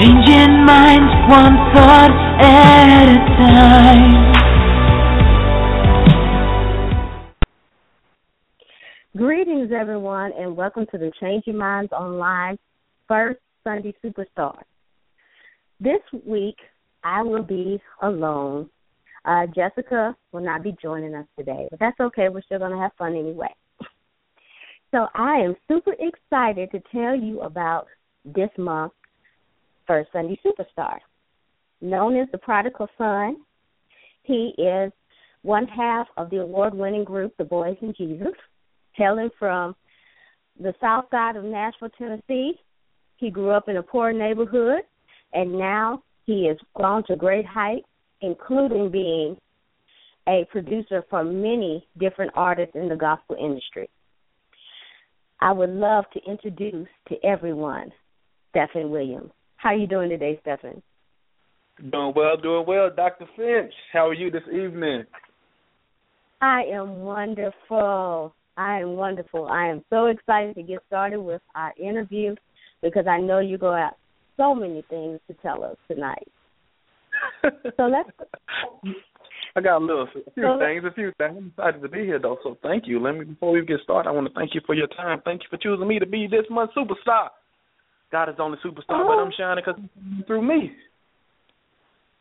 Changing minds one thought at a time. Greetings, everyone, and welcome to the Changing Minds Online First Sunday Superstar. This week, I will be alone. Uh, Jessica will not be joining us today, but that's okay. We're still going to have fun anyway. So I am super excited to tell you about this month's First Sunday Superstar. Known as the Prodigal Son, he is one half of the award winning group, The Boyz and Jesus, hailing from the south side of Nashville, Tennessee. He grew up in a poor neighborhood, and now he has grown to great heights, including being a producer for many different artists in the gospel industry. I would love to introduce to everyone Stephen Williams. How are you doing today, Stephen? Doing well, doing well. Dr. Finch, how are you this evening? I am wonderful. I am wonderful. I am so excited to get started with our interview because I know you go out so many things to tell us tonight. so let's I got a little a few things, a few things. I'm excited to be here though, so thank you. Let me before we get started, I want to thank you for your time. Thank you for choosing me to be this month's superstar. God is only superstar, oh. but I'm shining because through me.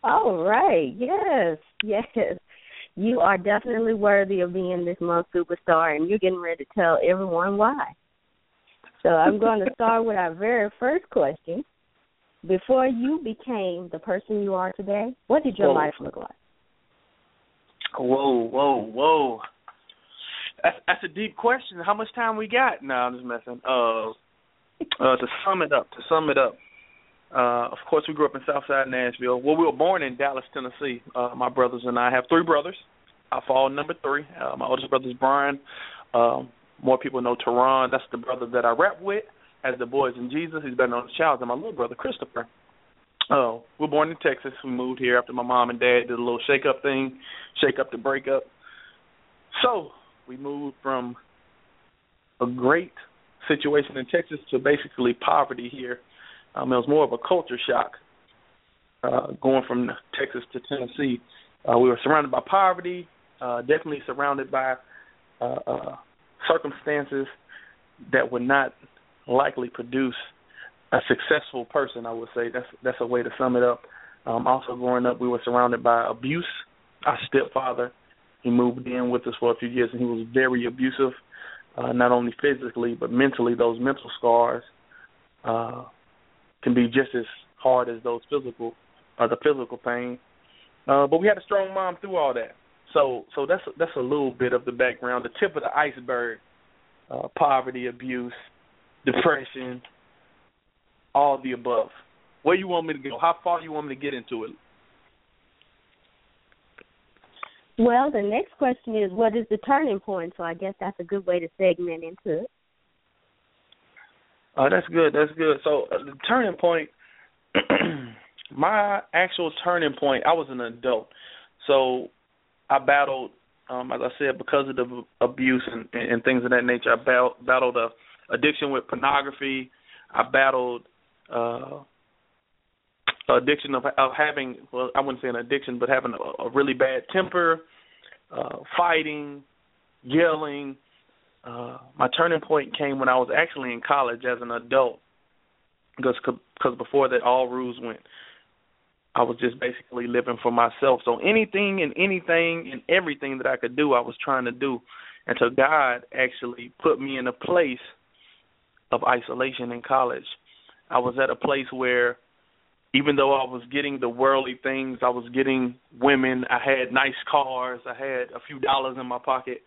All right. Yes. Yes. You are definitely worthy of being this month's superstar, and you're getting ready to tell everyone why. So I'm going to start with our very first question. Before you became the person you are today, what did your whoa. life look like? Whoa, whoa, whoa. That's that's a deep question. How much time we got? No, I'm just messing. Uh, uh, to sum it up, to sum it up. Uh, of course, we grew up in Southside Nashville. Well, we were born in Dallas, Tennessee. Uh, my brothers and I have three brothers. I fall number three. Uh, my oldest brother is Brian. Um, more people know Teron. That's the brother that I rap with as the Boyz and Jesus. He's better known as Child. And my little brother, Christopher. Oh, we were born in Texas. We moved here after my mom and dad did a little shake up thing, shake up the break up. So we moved from a great situation in Texas to basically poverty here. Um, it was more of a culture shock uh, going from Texas to Tennessee. Uh, we were surrounded by poverty, uh, definitely surrounded by uh, uh, circumstances that would not likely produce a successful person. I would say that's that's a way to sum it up. Um, also, growing up, we were surrounded by abuse. Our stepfather, he moved in with us for a few years, and he was very abusive, uh, not only physically but mentally. Those mental scars uh, can be just as hard as those physical, or the physical pain. Uh, but we had a strong mom through all that. So, so that's that's a little bit of the background, the tip of the iceberg: uh, poverty, abuse, depression, all the above. Where you want me to go? How far you want me to get into it? Well, the next question is what is the turning point? So I guess that's a good way to segment into it. Oh, that's good. That's good. So uh, the turning point, my actual turning point, I was an adult. So I battled, um, as I said, because of the abuse and, and things of that nature. I battled, battled a addiction with pornography. I battled uh addiction of of having well I wouldn't say an addiction but having a, a really bad temper, uh fighting, yelling. Uh my turning point came when I was actually in college as an adult because cause before that all rules went. I was just basically living for myself. So anything and anything and everything that I could do, I was trying to do. Until God actually put me in a place of isolation in college I was at a place where even though I was getting the worldly things, I was getting women, I had nice cars, I had a few dollars in my pocket,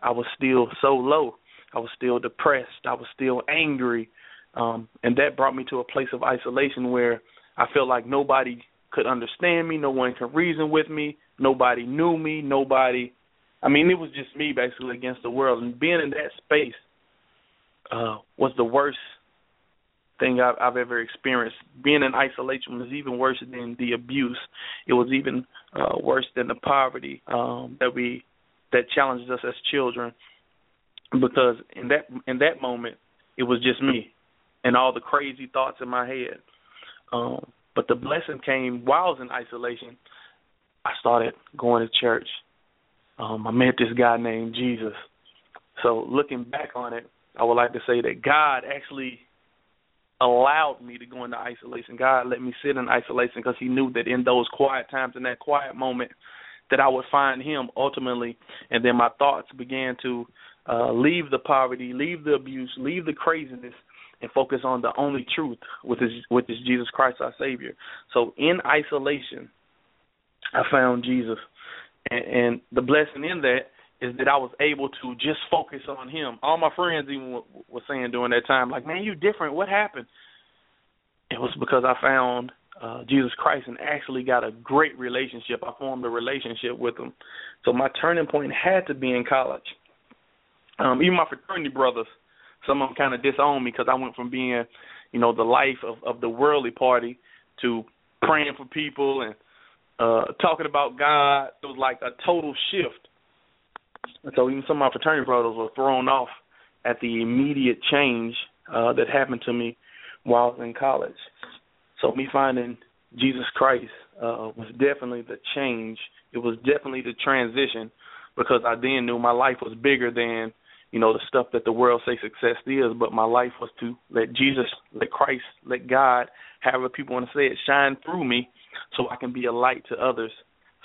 I was still so low. I was still depressed, I was still angry. Um and that brought me to a place of isolation where I felt like nobody could understand me, no one could reason with me, nobody knew me, nobody I mean, it was just me basically against the world. And being in that space uh was the worst thing I've, I've ever experienced. Being in isolation was even worse than the abuse. It was even uh, worse than the poverty um, that we that challenged us as children. Because in that in that moment, it was just me and all the crazy thoughts in my head. Um, but the blessing came while I was in isolation. I started going to church. Um, I met this guy named Jesus. So looking back on it, I would like to say that God actually allowed me to go into isolation. God let me sit in isolation because He knew that in those quiet times, in that quiet moment, that I would find Him ultimately, and then my thoughts began to uh, leave the poverty, leave the abuse, leave the craziness, and focus on the only truth, which is which is Jesus Christ our Savior. So in isolation, I found Jesus, and, and the blessing in that is that I was able to just focus on Him. All my friends even were saying during that time, like, "Man, you different. What happened?" It was because I found uh, Jesus Christ and actually got a great relationship. I formed a relationship with Him. So my turning point had to be in college. Um, even my fraternity brothers some of them kind of disowned me because I went from being, you know, the life of of the worldly party to praying for people and uh talking about God. It was like a total shift. So even some of my fraternity brothers were thrown off at the immediate change uh that happened to me while I was in college. So me finding Jesus Christ uh was definitely the change. It was definitely the transition because I then knew my life was bigger than you know, the stuff that the world say success is, but my life was to let Jesus, let Christ, let God, however people want to say it, shine through me so I can be a light to others,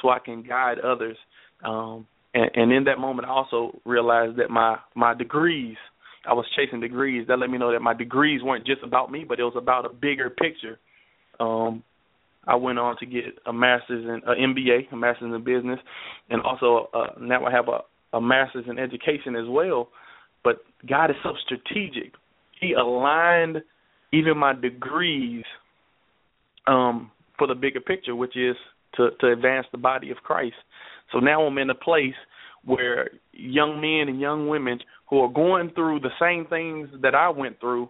so I can guide others. Um and, and in that moment I also realized that my my degrees I was chasing degrees. That let me know that my degrees weren't just about me, but it was about a bigger picture. Um I went on to get a master's in an MBA, a master's in business, and also uh, now I have a a master's in education as well. But God is so strategic. He aligned even my degrees um, for the bigger picture, which is to, to advance the body of Christ. So now I'm in a place where young men and young women who are going through the same things that I went through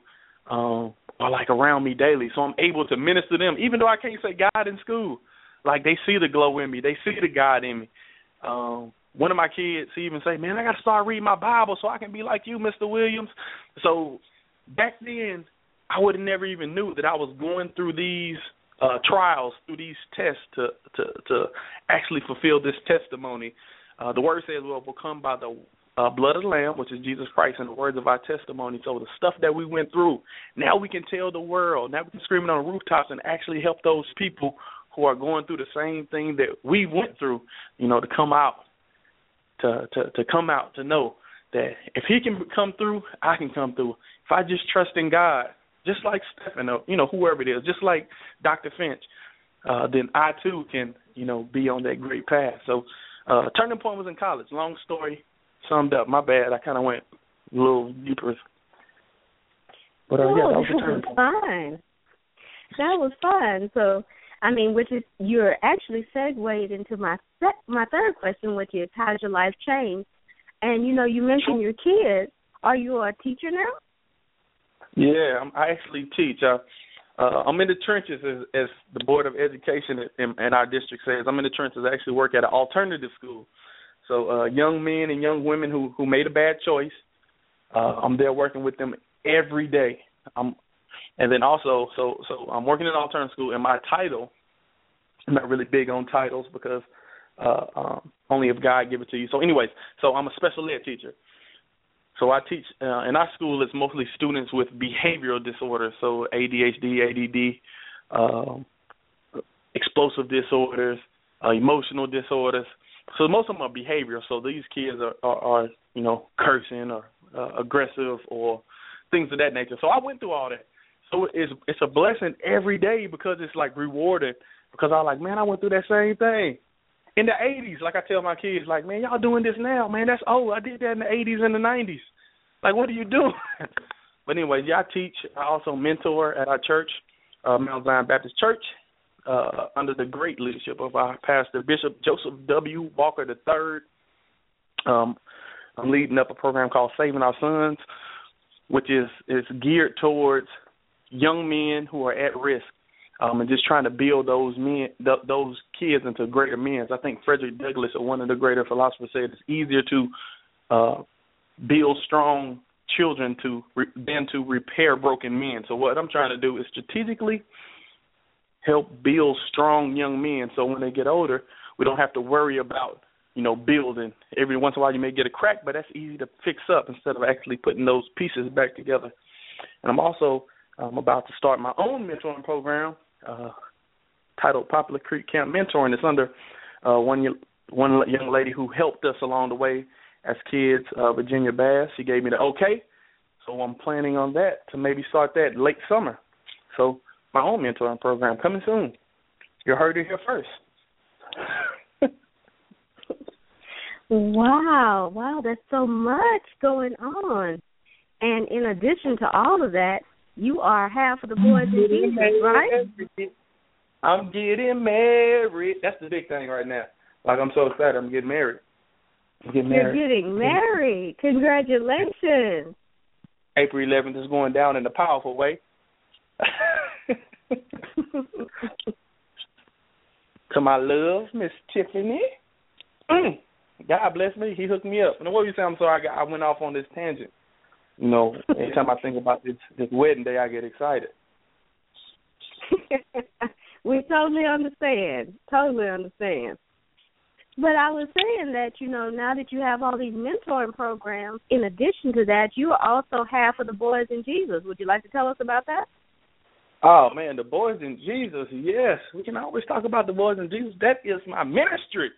um, are like around me daily. So I'm able to minister to them, even though I can't say God in school. Like they see the glow in me, they see the God in me. Um, one of my kids even say, "Man, I got to start reading my Bible so I can be like you, Mr. Williams." So back then, I would have never even knew that I was going through these uh trials, through these tests to to to actually fulfill this testimony. Uh the word says, "Well, come by the uh, blood of the Lamb, which is Jesus Christ, and the words of our testimony." So the stuff that we went through, now we can tell the world. Now we can scream it on the rooftops and actually help those people who are going through the same thing that we went through. You know, to come out to to to come out to know that if he can come through, I can come through. If I just trust in God, just like Stephen, you know, whoever it is, just like Dr. Finch, uh, then I too can, you know, be on that great path. So, uh, turning point was in college. Long story summed up. My bad. I kind of went a little deeper. But uh, yeah, that was, that was fine. That was fun. So I mean, which is you're actually segued into my my third question, which is how's your life changed? And you know, you mentioned your kids. Are you a teacher now? Yeah, I'm, I actually teach. Uh, uh, I'm in the trenches, as, as the Board of Education in, in our district says. I'm in the trenches. I actually work at an alternative school. So uh, young men and young women who who made a bad choice, uh, I'm there working with them every day. I'm and then also, so so I'm working in alternative school, and my title, I'm not really big on titles because uh, um, only if God give it to you. So, anyways, so I'm a special ed teacher. So I teach uh, in our school. It's mostly students with behavioral disorders, so ADHD, ADD, um, explosive disorders, uh, emotional disorders. So most of them are behavioral. So these kids are, are, are you know cursing or uh, aggressive or things of that nature. So I went through all that. So it's it's a blessing every day because it's like rewarding. Because I'm like, man, I went through that same thing in the '80s. Like I tell my kids, like, man, y'all doing this now, man. That's oh, I did that in the '80s and the '90s. Like, what are you doing? but anyways, yeah, I teach. I also mentor at our church, uh, Mount Zion Baptist Church, uh, under the great leadership of our pastor Bishop Joseph W. Walker III. Um, I'm leading up a program called Saving Our Sons, which is is geared towards young men who are at risk, um, and just trying to build those men, th- those kids into greater men. I think Frederick Douglass, or one of the greater philosophers, said it's easier to uh, build strong children to re- than to repair broken men. So what I'm trying to do is strategically help build strong young men so when they get older, we don't have to worry about, you know, building. Every once in a while you may get a crack, but that's easy to fix up instead of actually putting those pieces back together. And I'm also um, about to start my own mentoring program uh, titled Poplar Creek Camp Mentoring. It's under uh, one one young lady who helped us along the way as kids, uh, Virginia Bass. She gave me the okay, so I'm planning on that to maybe start that late summer. So my own mentoring program coming soon. You heard it here first. wow, wow, there's so much going on. And in addition to all of that, you are half of the Boyz and Jesus, right? I'm getting married. That's the big thing right now. Like I'm so excited. I'm getting married. I'm getting married. You're getting married. Congratulations. April 11th is going down in a powerful way. to my love, Miss Tiffany. Mm. God bless me. He hooked me up. And what you say? I'm sorry. I, got, I went off on this tangent. You know, anytime I think about this this wedding day, I get excited. we totally understand. Totally understand. But I was saying that, you know, now that you have all these mentoring programs, in addition to that, you are also half of the Boyz and Jesus. Would you like to tell us about that? Oh man, the Boyz and Jesus, yes. We can always talk about the Boyz and Jesus. That is my ministry.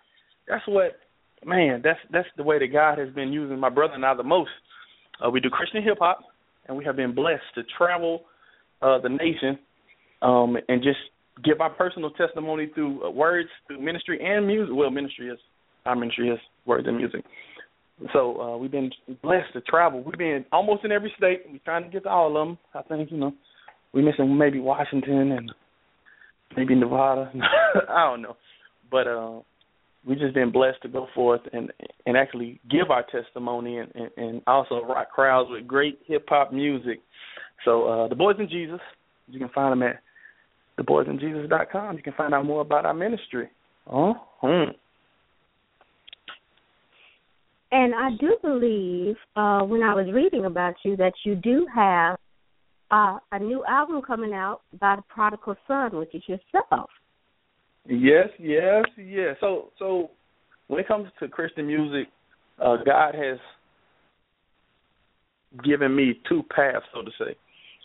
That's what man, that's that's the way that God has been using my brother and I the most. Uh, we do Christian hip hop and we have been blessed to travel uh the nation um and just give our personal testimony through uh, words, through ministry and music. Well, ministry is our ministry is words and music. So uh, we've been blessed to travel. We've been almost in every state. We're trying to get to all of them. I think you know we're missing maybe Washington and maybe Nevada. I don't know, but uh, we've just been blessed to go forth and and actually give our testimony and, and, and also rock crowds with great hip hop music. So uh, the Boyz and Jesus, you can find them at theboyzandjesus.com. You can find out more about our ministry. Oh, hmm. And I do believe uh, when I was reading about you that you do have uh, a new album coming out by the Prodigal Son, which is yourself. Yes, yes, yes. So, so when it comes to Christian music, uh, God has given me two paths, so to say.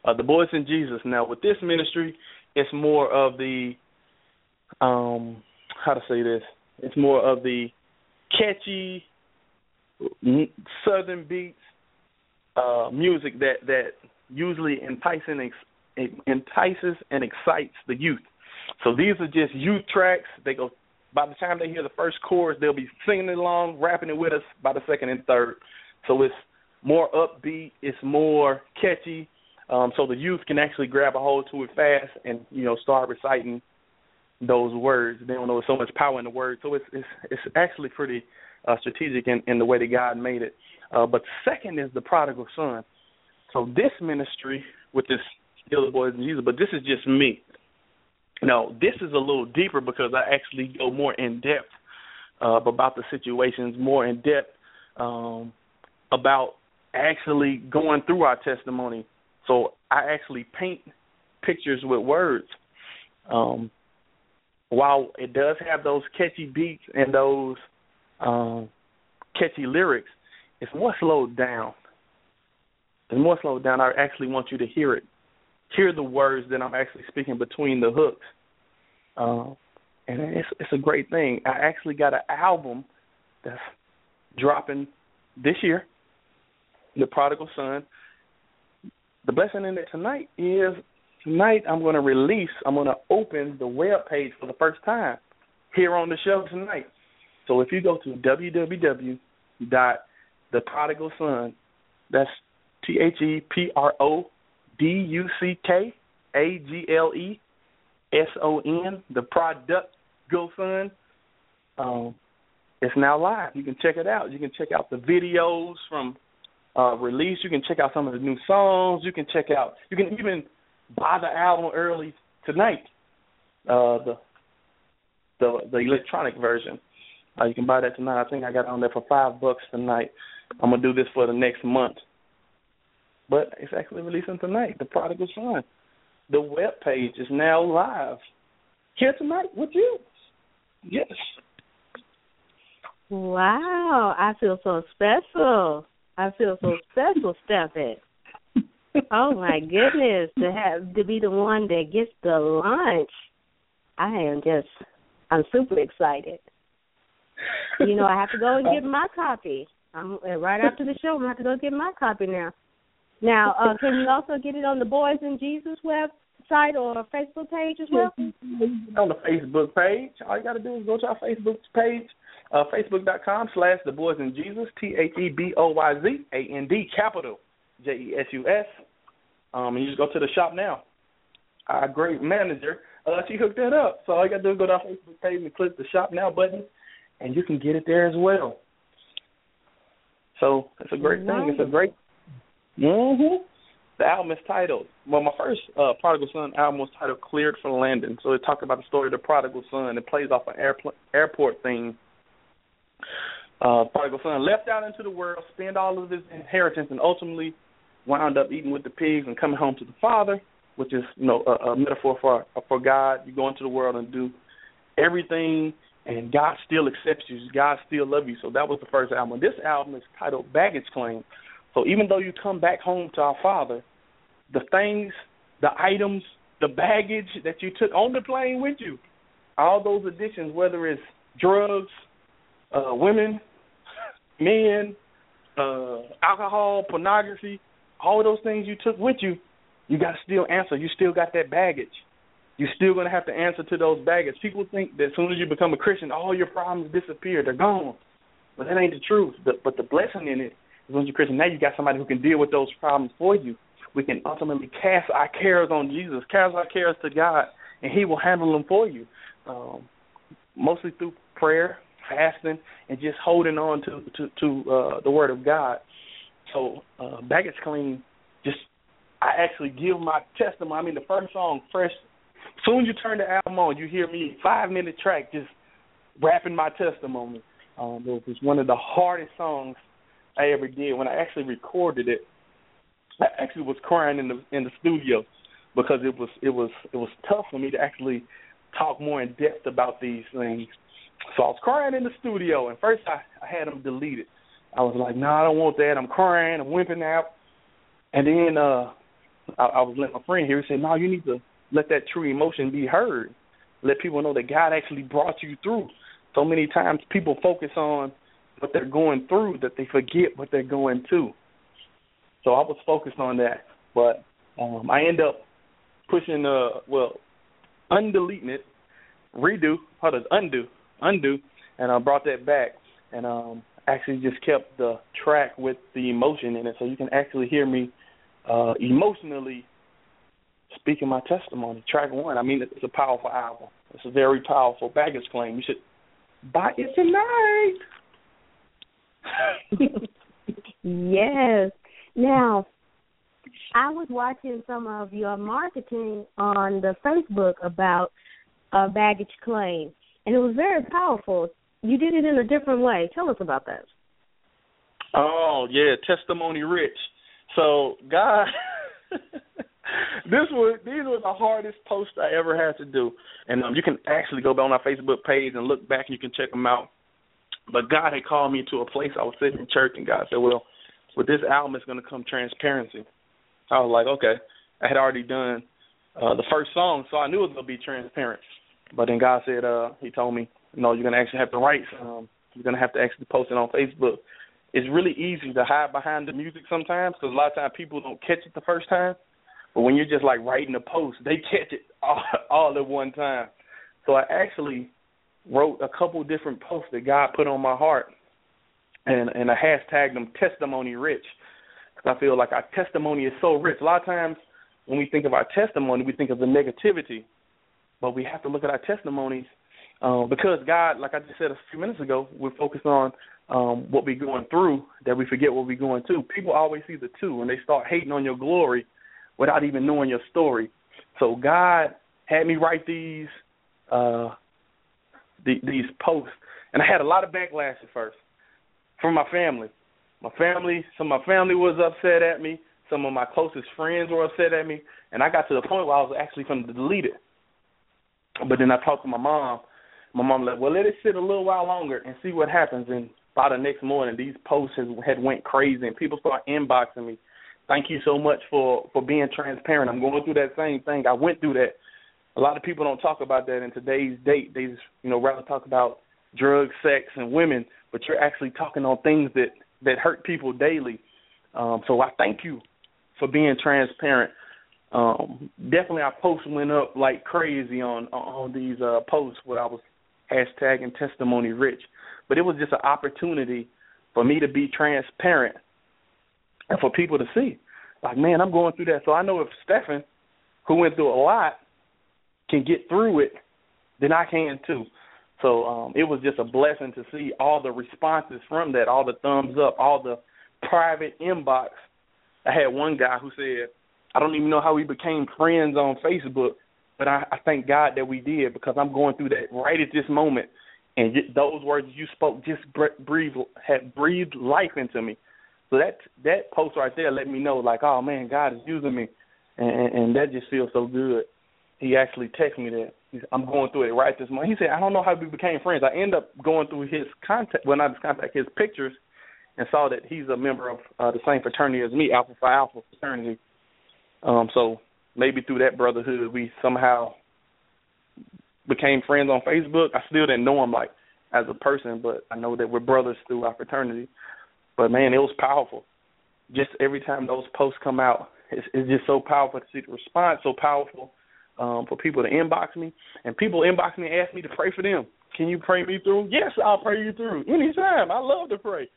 Uh, the Boyz and Jesus. Now, with this ministry, it's more of the um how to say this it's more of the catchy southern beats uh music that that usually enticing entices and excites the youth so these are just youth tracks they go by the time they hear the first chorus they'll be singing along rapping it with us by the second and third so it's more upbeat it's more catchy um, so the youth can actually grab a hold to it fast and you know start reciting those words. They don't know there's so much power in the word, so it's it's it's actually pretty uh, strategic in, in the way that God made it. Uh, but second is the prodigal son. So this ministry with this the Boyz and Jesus, but this is just me. Now this is a little deeper because I actually go more in depth uh, about the situations, more in depth um, about actually going through our testimony so I actually paint pictures with words. Um, while it does have those catchy beats and those um, catchy lyrics, it's more slowed down. It's more slowed down. I actually want you to hear it, hear the words that I'm actually speaking between the hooks. Uh, and it's it's a great thing. I actually got an album that's dropping this year, The Prodigal Son the blessing in it tonight is tonight I'm going to release, I'm going to open the web page for the first time here on the show tonight. So if you go to www.theprodigalson, that's T H E P R O D U C K A G L E S O N, the product Go Son. Um, it's now live. You can check it out. You can check out the videos from uh, release. You can check out some of the new songs. You can check out. You can even buy the album early tonight. Uh, the the the electronic version. Uh, you can buy that tonight. I think I got on there for five bucks tonight. I'm gonna do this for the next month. But it's actually releasing tonight. The Prodigal Son. The web page is now live. here tonight with you. Yes. Wow, I feel so special. I feel so special, Stephen. oh my goodness, to have to be the one that gets the lunch. I am just I'm super excited. You know, I have to go and get my copy. I'm right after the show. I'm gonna have to go get my copy now. Now, uh, can you also get it on the Boyz and Jesus website or Facebook page as well? On the Facebook page, all you got to do is go to our Facebook page, uh, facebook.com slash The Boyz and Jesus, T H E B O Y Z A N D capital J E S U S. Um, and you just go to the shop now. Our great manager, uh, she hooked that up. So all you got to do is go to our Facebook page and click the shop now button, and you can get it there as well. So it's a great nice. thing. It's a great. Mhm. The album is titled. Well, my first uh, Prodigal Son album was titled "Cleared for Landing." So it talked about the story of the prodigal son. It plays off an airpl- airport theme. Uh, prodigal son left out into the world, spent all of his inheritance, and ultimately wound up eating with the pigs and coming home to the father, which is you know a, a metaphor for for God. You go into the world and do everything and God still accepts you. God still loves you. So that was the first album. This album is titled Baggage Claim. So even though you come back home to our Father, the things, the items, the baggage that you took on the plane with you, all those additions, whether it's drugs, uh, women, men, uh, alcohol, pornography, all those things you took with you, you got to still answer. You still got that baggage you're still going to have to answer to those baggage. People think that as soon as you become a Christian, all your problems disappear. They're gone. But that ain't the truth. But the blessing in it is when you're Christian, now you got somebody who can deal with those problems for you. We can ultimately cast our cares on Jesus, cast our cares to God, and He will handle them for you. Um, mostly through prayer, fasting, and just holding on to to, to uh, the Word of God. So, uh, Baggage Claim. Just I actually give my testimony. I mean, the first song, "Fresh soon as you turn the album on, you hear me five minute track just rapping my testimony. Um, it was one of the hardest songs I ever did. When I actually recorded it, I actually was crying in the in the studio because it was it was it was tough for me to actually talk more in depth about these things. So I was crying in the studio, and first I, I had them deleted. I was like, "No, nah, I don't want that. I'm crying. I'm wimping out." And then uh I, I was letting my friend hear. He said, "No, you need to let that true emotion be heard. Let people know that God actually brought you through. So many times people focus on what they're going through that they forget what they're going to. So I was focused on that, but um, I end up pushing uh well undeleting it, redo, how does undo, undo, and I brought that back and um actually just kept the track with the emotion in it, so you can actually hear me uh emotionally speaking my testimony. Track one. I mean, it's a powerful album. It's a very powerful baggage claim. You should buy it tonight. Yes. Now, I was watching some of your marketing on the Facebook about uh, baggage claim, and it was very powerful. You did it in a different way. Tell us about that. Oh yeah, testimony rich. So God this was these were the hardest posts I ever had to do, and um, you can actually go on our Facebook page and look back, and you can check them out. But God had called me to a place. I was sitting in church, and God said, "Well, with this album, it's going to come transparency." I was like, "Okay." I had already done uh, the first song, so I knew it was going to be transparent. But then God said, uh, He told me, "No, you're going to actually have to write. Um, you're going to have to actually post it on Facebook." It's really easy to hide behind the music sometimes because a lot of times people don't catch it the first time. But when you're just like writing a post, they catch it all, all at one time. So I actually wrote a couple different posts that God put on my heart, and and I hashtagged them testimony rich. Because I feel like our testimony is so rich. A lot of times when we think of our testimony, we think of the negativity, but we have to look at our testimonies uh, because God, like I just said a few minutes ago, we're focused on um, what we're going through that we forget what we're going to. People always see the two, and they start hating on your glory without even knowing your story. So God had me write these uh the, these posts, and I had a lot of backlash at first from my family. My family, some of my family was upset at me. Some of my closest friends were upset at me, and I got to the point where I was actually going to delete it. But then I talked to my mom. My mom like, well, let it sit a little while longer and see what happens. And by the next morning, these posts had, had went crazy, and people started inboxing me. Thank you so much for for being transparent. I'm going through that same thing. I went through that. A lot of people don't talk about that in today's date. They just, you know, rather talk about drugs, sex, and women, but you're actually talking on things that that hurt people daily. Um, so I thank you for being transparent. Um, definitely, our posts went up like crazy on on these uh, posts where I was hashtagging testimony rich, but it was just an opportunity for me to be transparent and for people to see. Like, man, I'm going through that. So I know if Stephen, who went through a lot, can get through it, then I can too. So um, it was just a blessing to see all the responses from that, all the thumbs up, all the private inbox. I had one guy who said, I don't even know how we became friends on Facebook, but I, I thank God that we did because I'm going through that right at this moment. And those words you spoke just breathed had breathed life into me. So that that post right there let me know like, oh man, God is using me, and, and that just feels so good. He actually texted me that I'm going through it right this morning. He said, I don't know how we became friends. I end up going through his contact, well, not his contact, his pictures, and saw that he's a member of uh, the same fraternity as me, Alpha Phi Alpha fraternity. Um, so maybe through that brotherhood, we somehow became friends on Facebook. I still didn't know him like as a person, but I know that we're brothers through our fraternity. But man, it was powerful. Just every time those posts come out, it's, it's just so powerful to see the response. So powerful um, for people to inbox me, and people inbox me and ask me to pray for them. Can you pray me through? Yes, I'll pray you through anytime. I love to pray.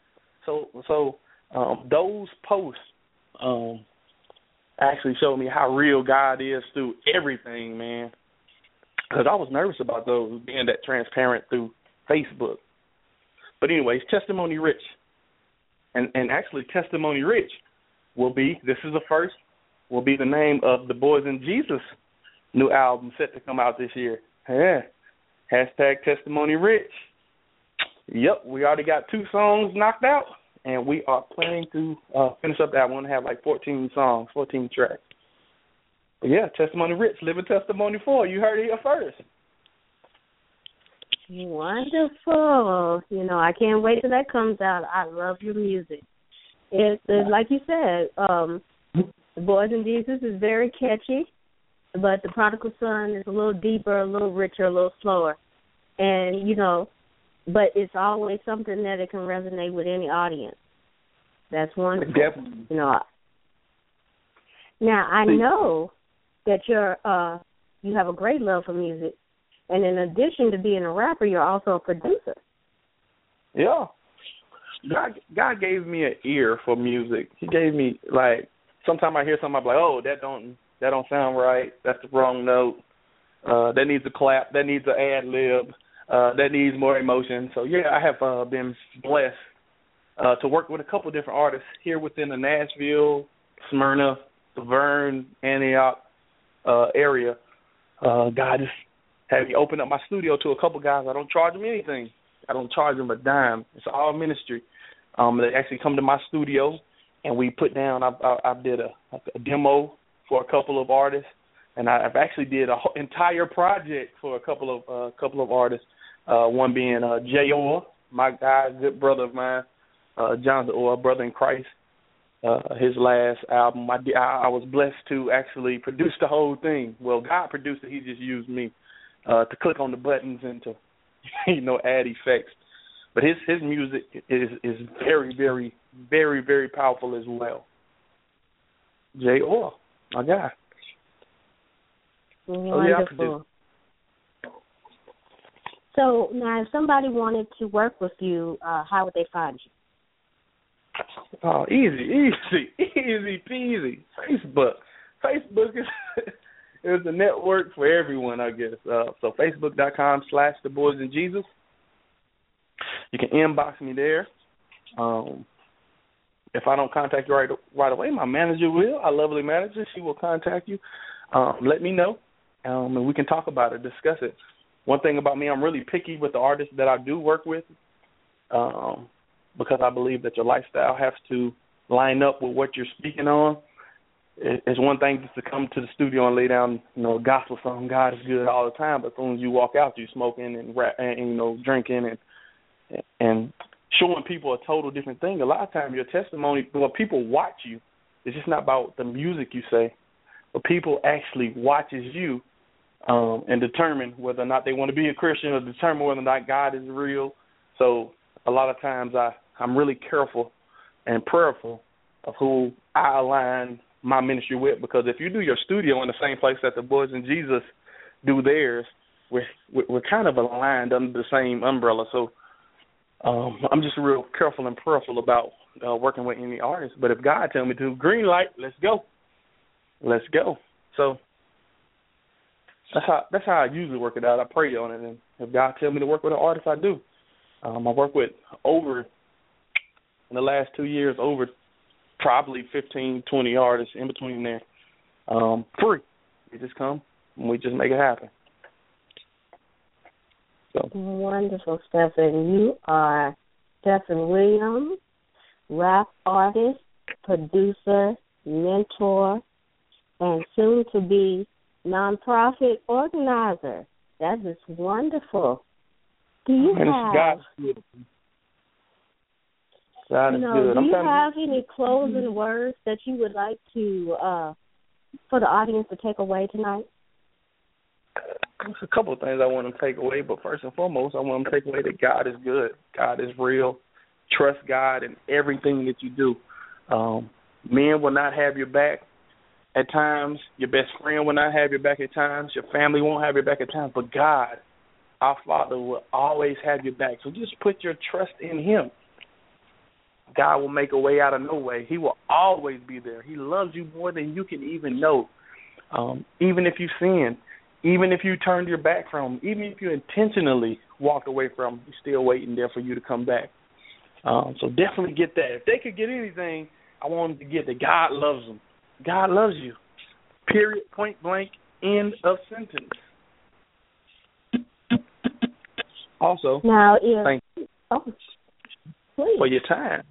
So so um, those posts um, actually showed me how real God is through everything, man. Because I was nervous about those being that transparent through Facebook. But anyways, testimony rich, and and actually testimony rich will be this is the first will be the name of the Boyz and Jesus new album set to come out this year. Yeah. Hashtag testimony rich. Yep, we already got two songs knocked out, and we are planning to uh, finish up that one. Have like 14 songs, 14 tracks. But yeah, testimony rich, living testimony for. You heard it here first. Wonderful. You know, I can't wait till that comes out. I love your music. It's, it's like you said, um, Boyz and Jesus is very catchy but the prodigal son is a little deeper, a little richer, a little slower, and you know, but it's always something that it can resonate with any audience. That's wonderful. Definitely. You know. Now I know that you're uh you have a great love for music, and in addition to being a rapper, you're also a producer. Yeah. God God gave me an ear for music. He gave me like sometimes I hear something I'm like, oh, that don't that don't sound right. That's the wrong note. Uh, that needs a clap. That needs an ad lib. Uh, that needs more emotion. So yeah, I have uh, been blessed uh, to work with a couple different artists here within the Nashville, Smyrna, La Vergne, Antioch uh, area. Uh, God just had me open up my studio to a couple guys. I don't charge them anything. I don't charge them a dime. It's all ministry. Um, they actually come to my studio and we put down. I, I, I did a, a demo for a couple of artists, and I've actually did a whole entire project for a couple of uh, couple of artists. Uh, one being uh, Jay Orr, my guy, good brother of mine, uh, Jonathan Orr, brother in Christ. Uh, his last album, I, I was blessed to actually produce the whole thing. Well, God produced it; He just used me uh, to click on the buttons and to, you know, add effects. But his his music is is very, very, very, very powerful as well. Jay Orr. My God. Wonderful. Oh, so now, if somebody wanted to work with you, uh, how would they find you? Oh, easy, easy, easy peasy. Facebook. Facebook is is a network for everyone, I guess. Uh, so Facebook.com slash The Boyz and Jesus. You can inbox me there. Um, if I don't contact you right right away, my manager will. Our lovely manager, she will contact you. Um, let me know, um, and we can talk about it, discuss it. One thing about me, I'm really picky with the artists that I do work with, um, because I believe that your lifestyle has to line up with what you're speaking on. it's one thing just to come to the studio and lay down, you know, a gospel song. God is good all the time, but as soon as you walk out, you're smoking and, and you know drinking and and showing people a total different thing. A lot of times, your testimony, well, people watch you. It's just not about the music you say, but people actually watches you um, and determine whether or not they want to be a Christian or determine whether or not God is real. So a lot of times, I I'm really careful and prayerful of who I align my ministry with because if you do your studio in the same place that the Boyz and Jesus do theirs, we're we're kind of aligned under the same umbrella. So um I'm just real careful and prayerful about uh, working with any artist. But if God tell me to, green light, let's go, let's go. So that's how that's how I usually work it out. I pray on it, and if God tell me to work with an artist, I do. Um, I work with over in the last two years over probably 15, 20 artists in between there, um, free. We just come and we just make it happen. So wonderful, Stephen. You are Stephen Williams, rap artist, producer, mentor, and soon to be nonprofit organizer. That is wonderful. Do you and have God you know, good. do I'm you have any closing words that you would like to uh for the audience to take away tonight? A couple of things I want to take away, but first and foremost, I want to take away that God is good. God is real. Trust God in everything that you do. Um, men will not have your back at times. Your best friend will not have your back at times. Your family won't have your back at times. But God, our Father, will always have your back. So just put your trust in Him. God will make a way out of no way. He will always be there. He loves you more than you can even know. Um, even if you sin, even if you turned your back from him, even if you intentionally walked away from him, he's still waiting there for you to come back. Um, so definitely get that. If they could get anything, I want them to get that God loves them. God loves you. Period. Point blank. End of sentence. Also, now, if, thank you oh, for your time.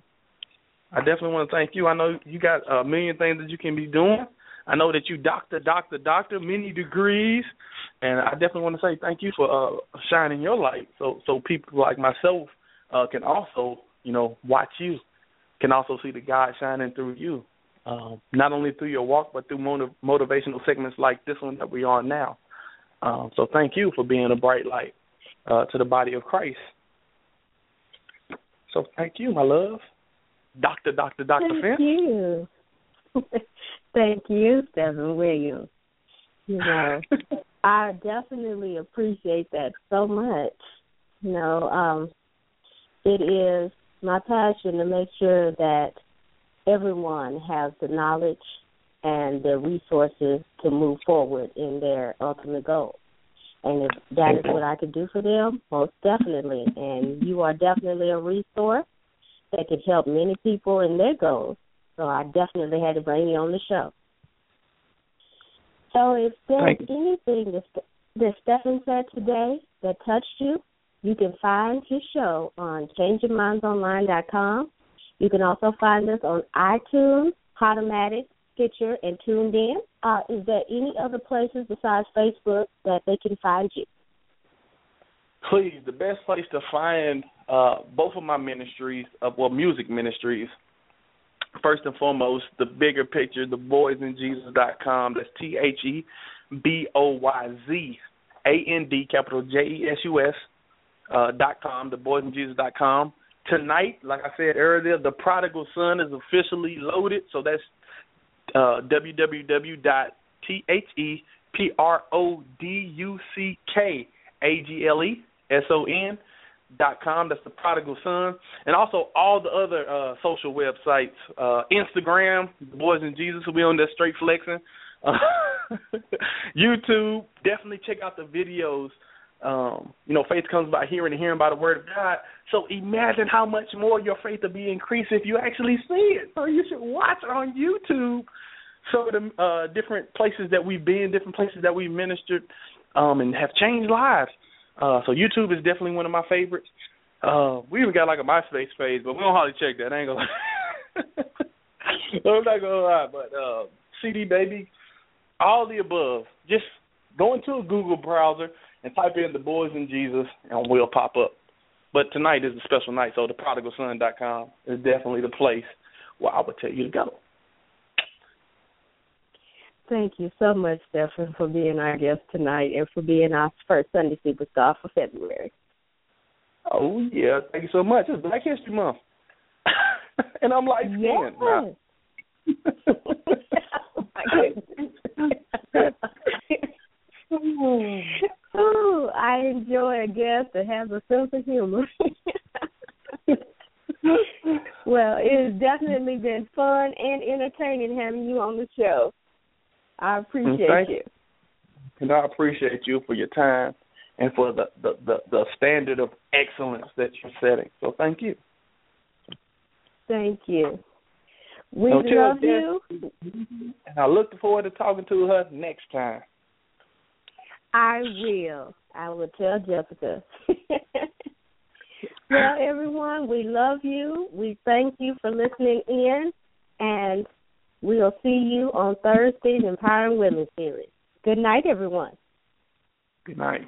I definitely want to thank you. I know you got a million things that you can be doing. I know that you doctor, doctor, doctor, many degrees, and I definitely want to say thank you for uh, shining your light, so so people like myself uh, can also, you know, watch you, can also see the God shining through you, um, not only through your walk, but through motiv- motivational segments like this one that we are now. Um, so thank you for being a bright light uh, to the body of Christ. So thank you, my love. Doctor, Doctor, Doctor Thank you. Thank you, Stephen Williams. You know, I definitely appreciate that so much. You know, um, it is my passion to make sure that everyone has the knowledge and the resources to move forward in their ultimate goal. And if that is what I could do for them, most definitely. And you are definitely a resource that could help many people in their goals. So I definitely had to bring you on the show. So if there's anything that, that Stephen said today that touched you, you can find his show on changeyourmindsonline.com. You can also find us on iTunes, Podomatic, Stitcher, and TuneIn. Uh, is there any other places besides Facebook that they can find you? Please, the best place to find uh, both of my ministries, uh, well, music ministries, first and foremost, the bigger picture, the boyzandjesus.com. That's T H E B O Y Z A N D, capital J E S U S, uh, dot com, the boyzandjesus.com. Tonight, like I said earlier, the prodigal son is officially loaded, so that's uh, www.theproduckson dot com. That's the prodigal son, and also all the other uh, social websites. Uh, Instagram, the Boyz and Jesus will be on there straight flexing. Uh, YouTube, definitely check out the videos. Um, you know, faith comes by hearing and hearing by the word of God. So imagine how much more your faith will be increased if you actually see it. So you should watch on YouTube. Some of the uh, different places that we've been, different places that we've ministered, um, and have changed lives. Uh, so YouTube is definitely one of my favorites. Uh, we even got like a MySpace page, but we don't hardly check that. I ain't gonna. I'm not gonna lie, but uh, CD baby, all the above. Just go into a Google browser and type in the Boyz and Jesus, and we'll pop up. But tonight is a special night, so the prodigalson.com is definitely the place where I would tell you to go. Thank you so much, Stephen, for being our guest tonight and for being our first Sunday superstar for February. Oh yeah, thank you so much. It's Black History Month, and I'm like, yes. now. oh, I enjoy a guest that has a sense of humor. well, it has definitely been fun and entertaining having you on the show. I mm, appreciate Thank you. And I appreciate you for your time and for the, the, the, the standard of excellence that you're setting. So thank you. Thank you. We No, love you. And I look forward to talking to her next time. I will. I will tell Jessica. well, everyone, we love you. We thank you for listening in, and we'll see you on Thursday's Empowering Women series. Good night, everyone. Good night.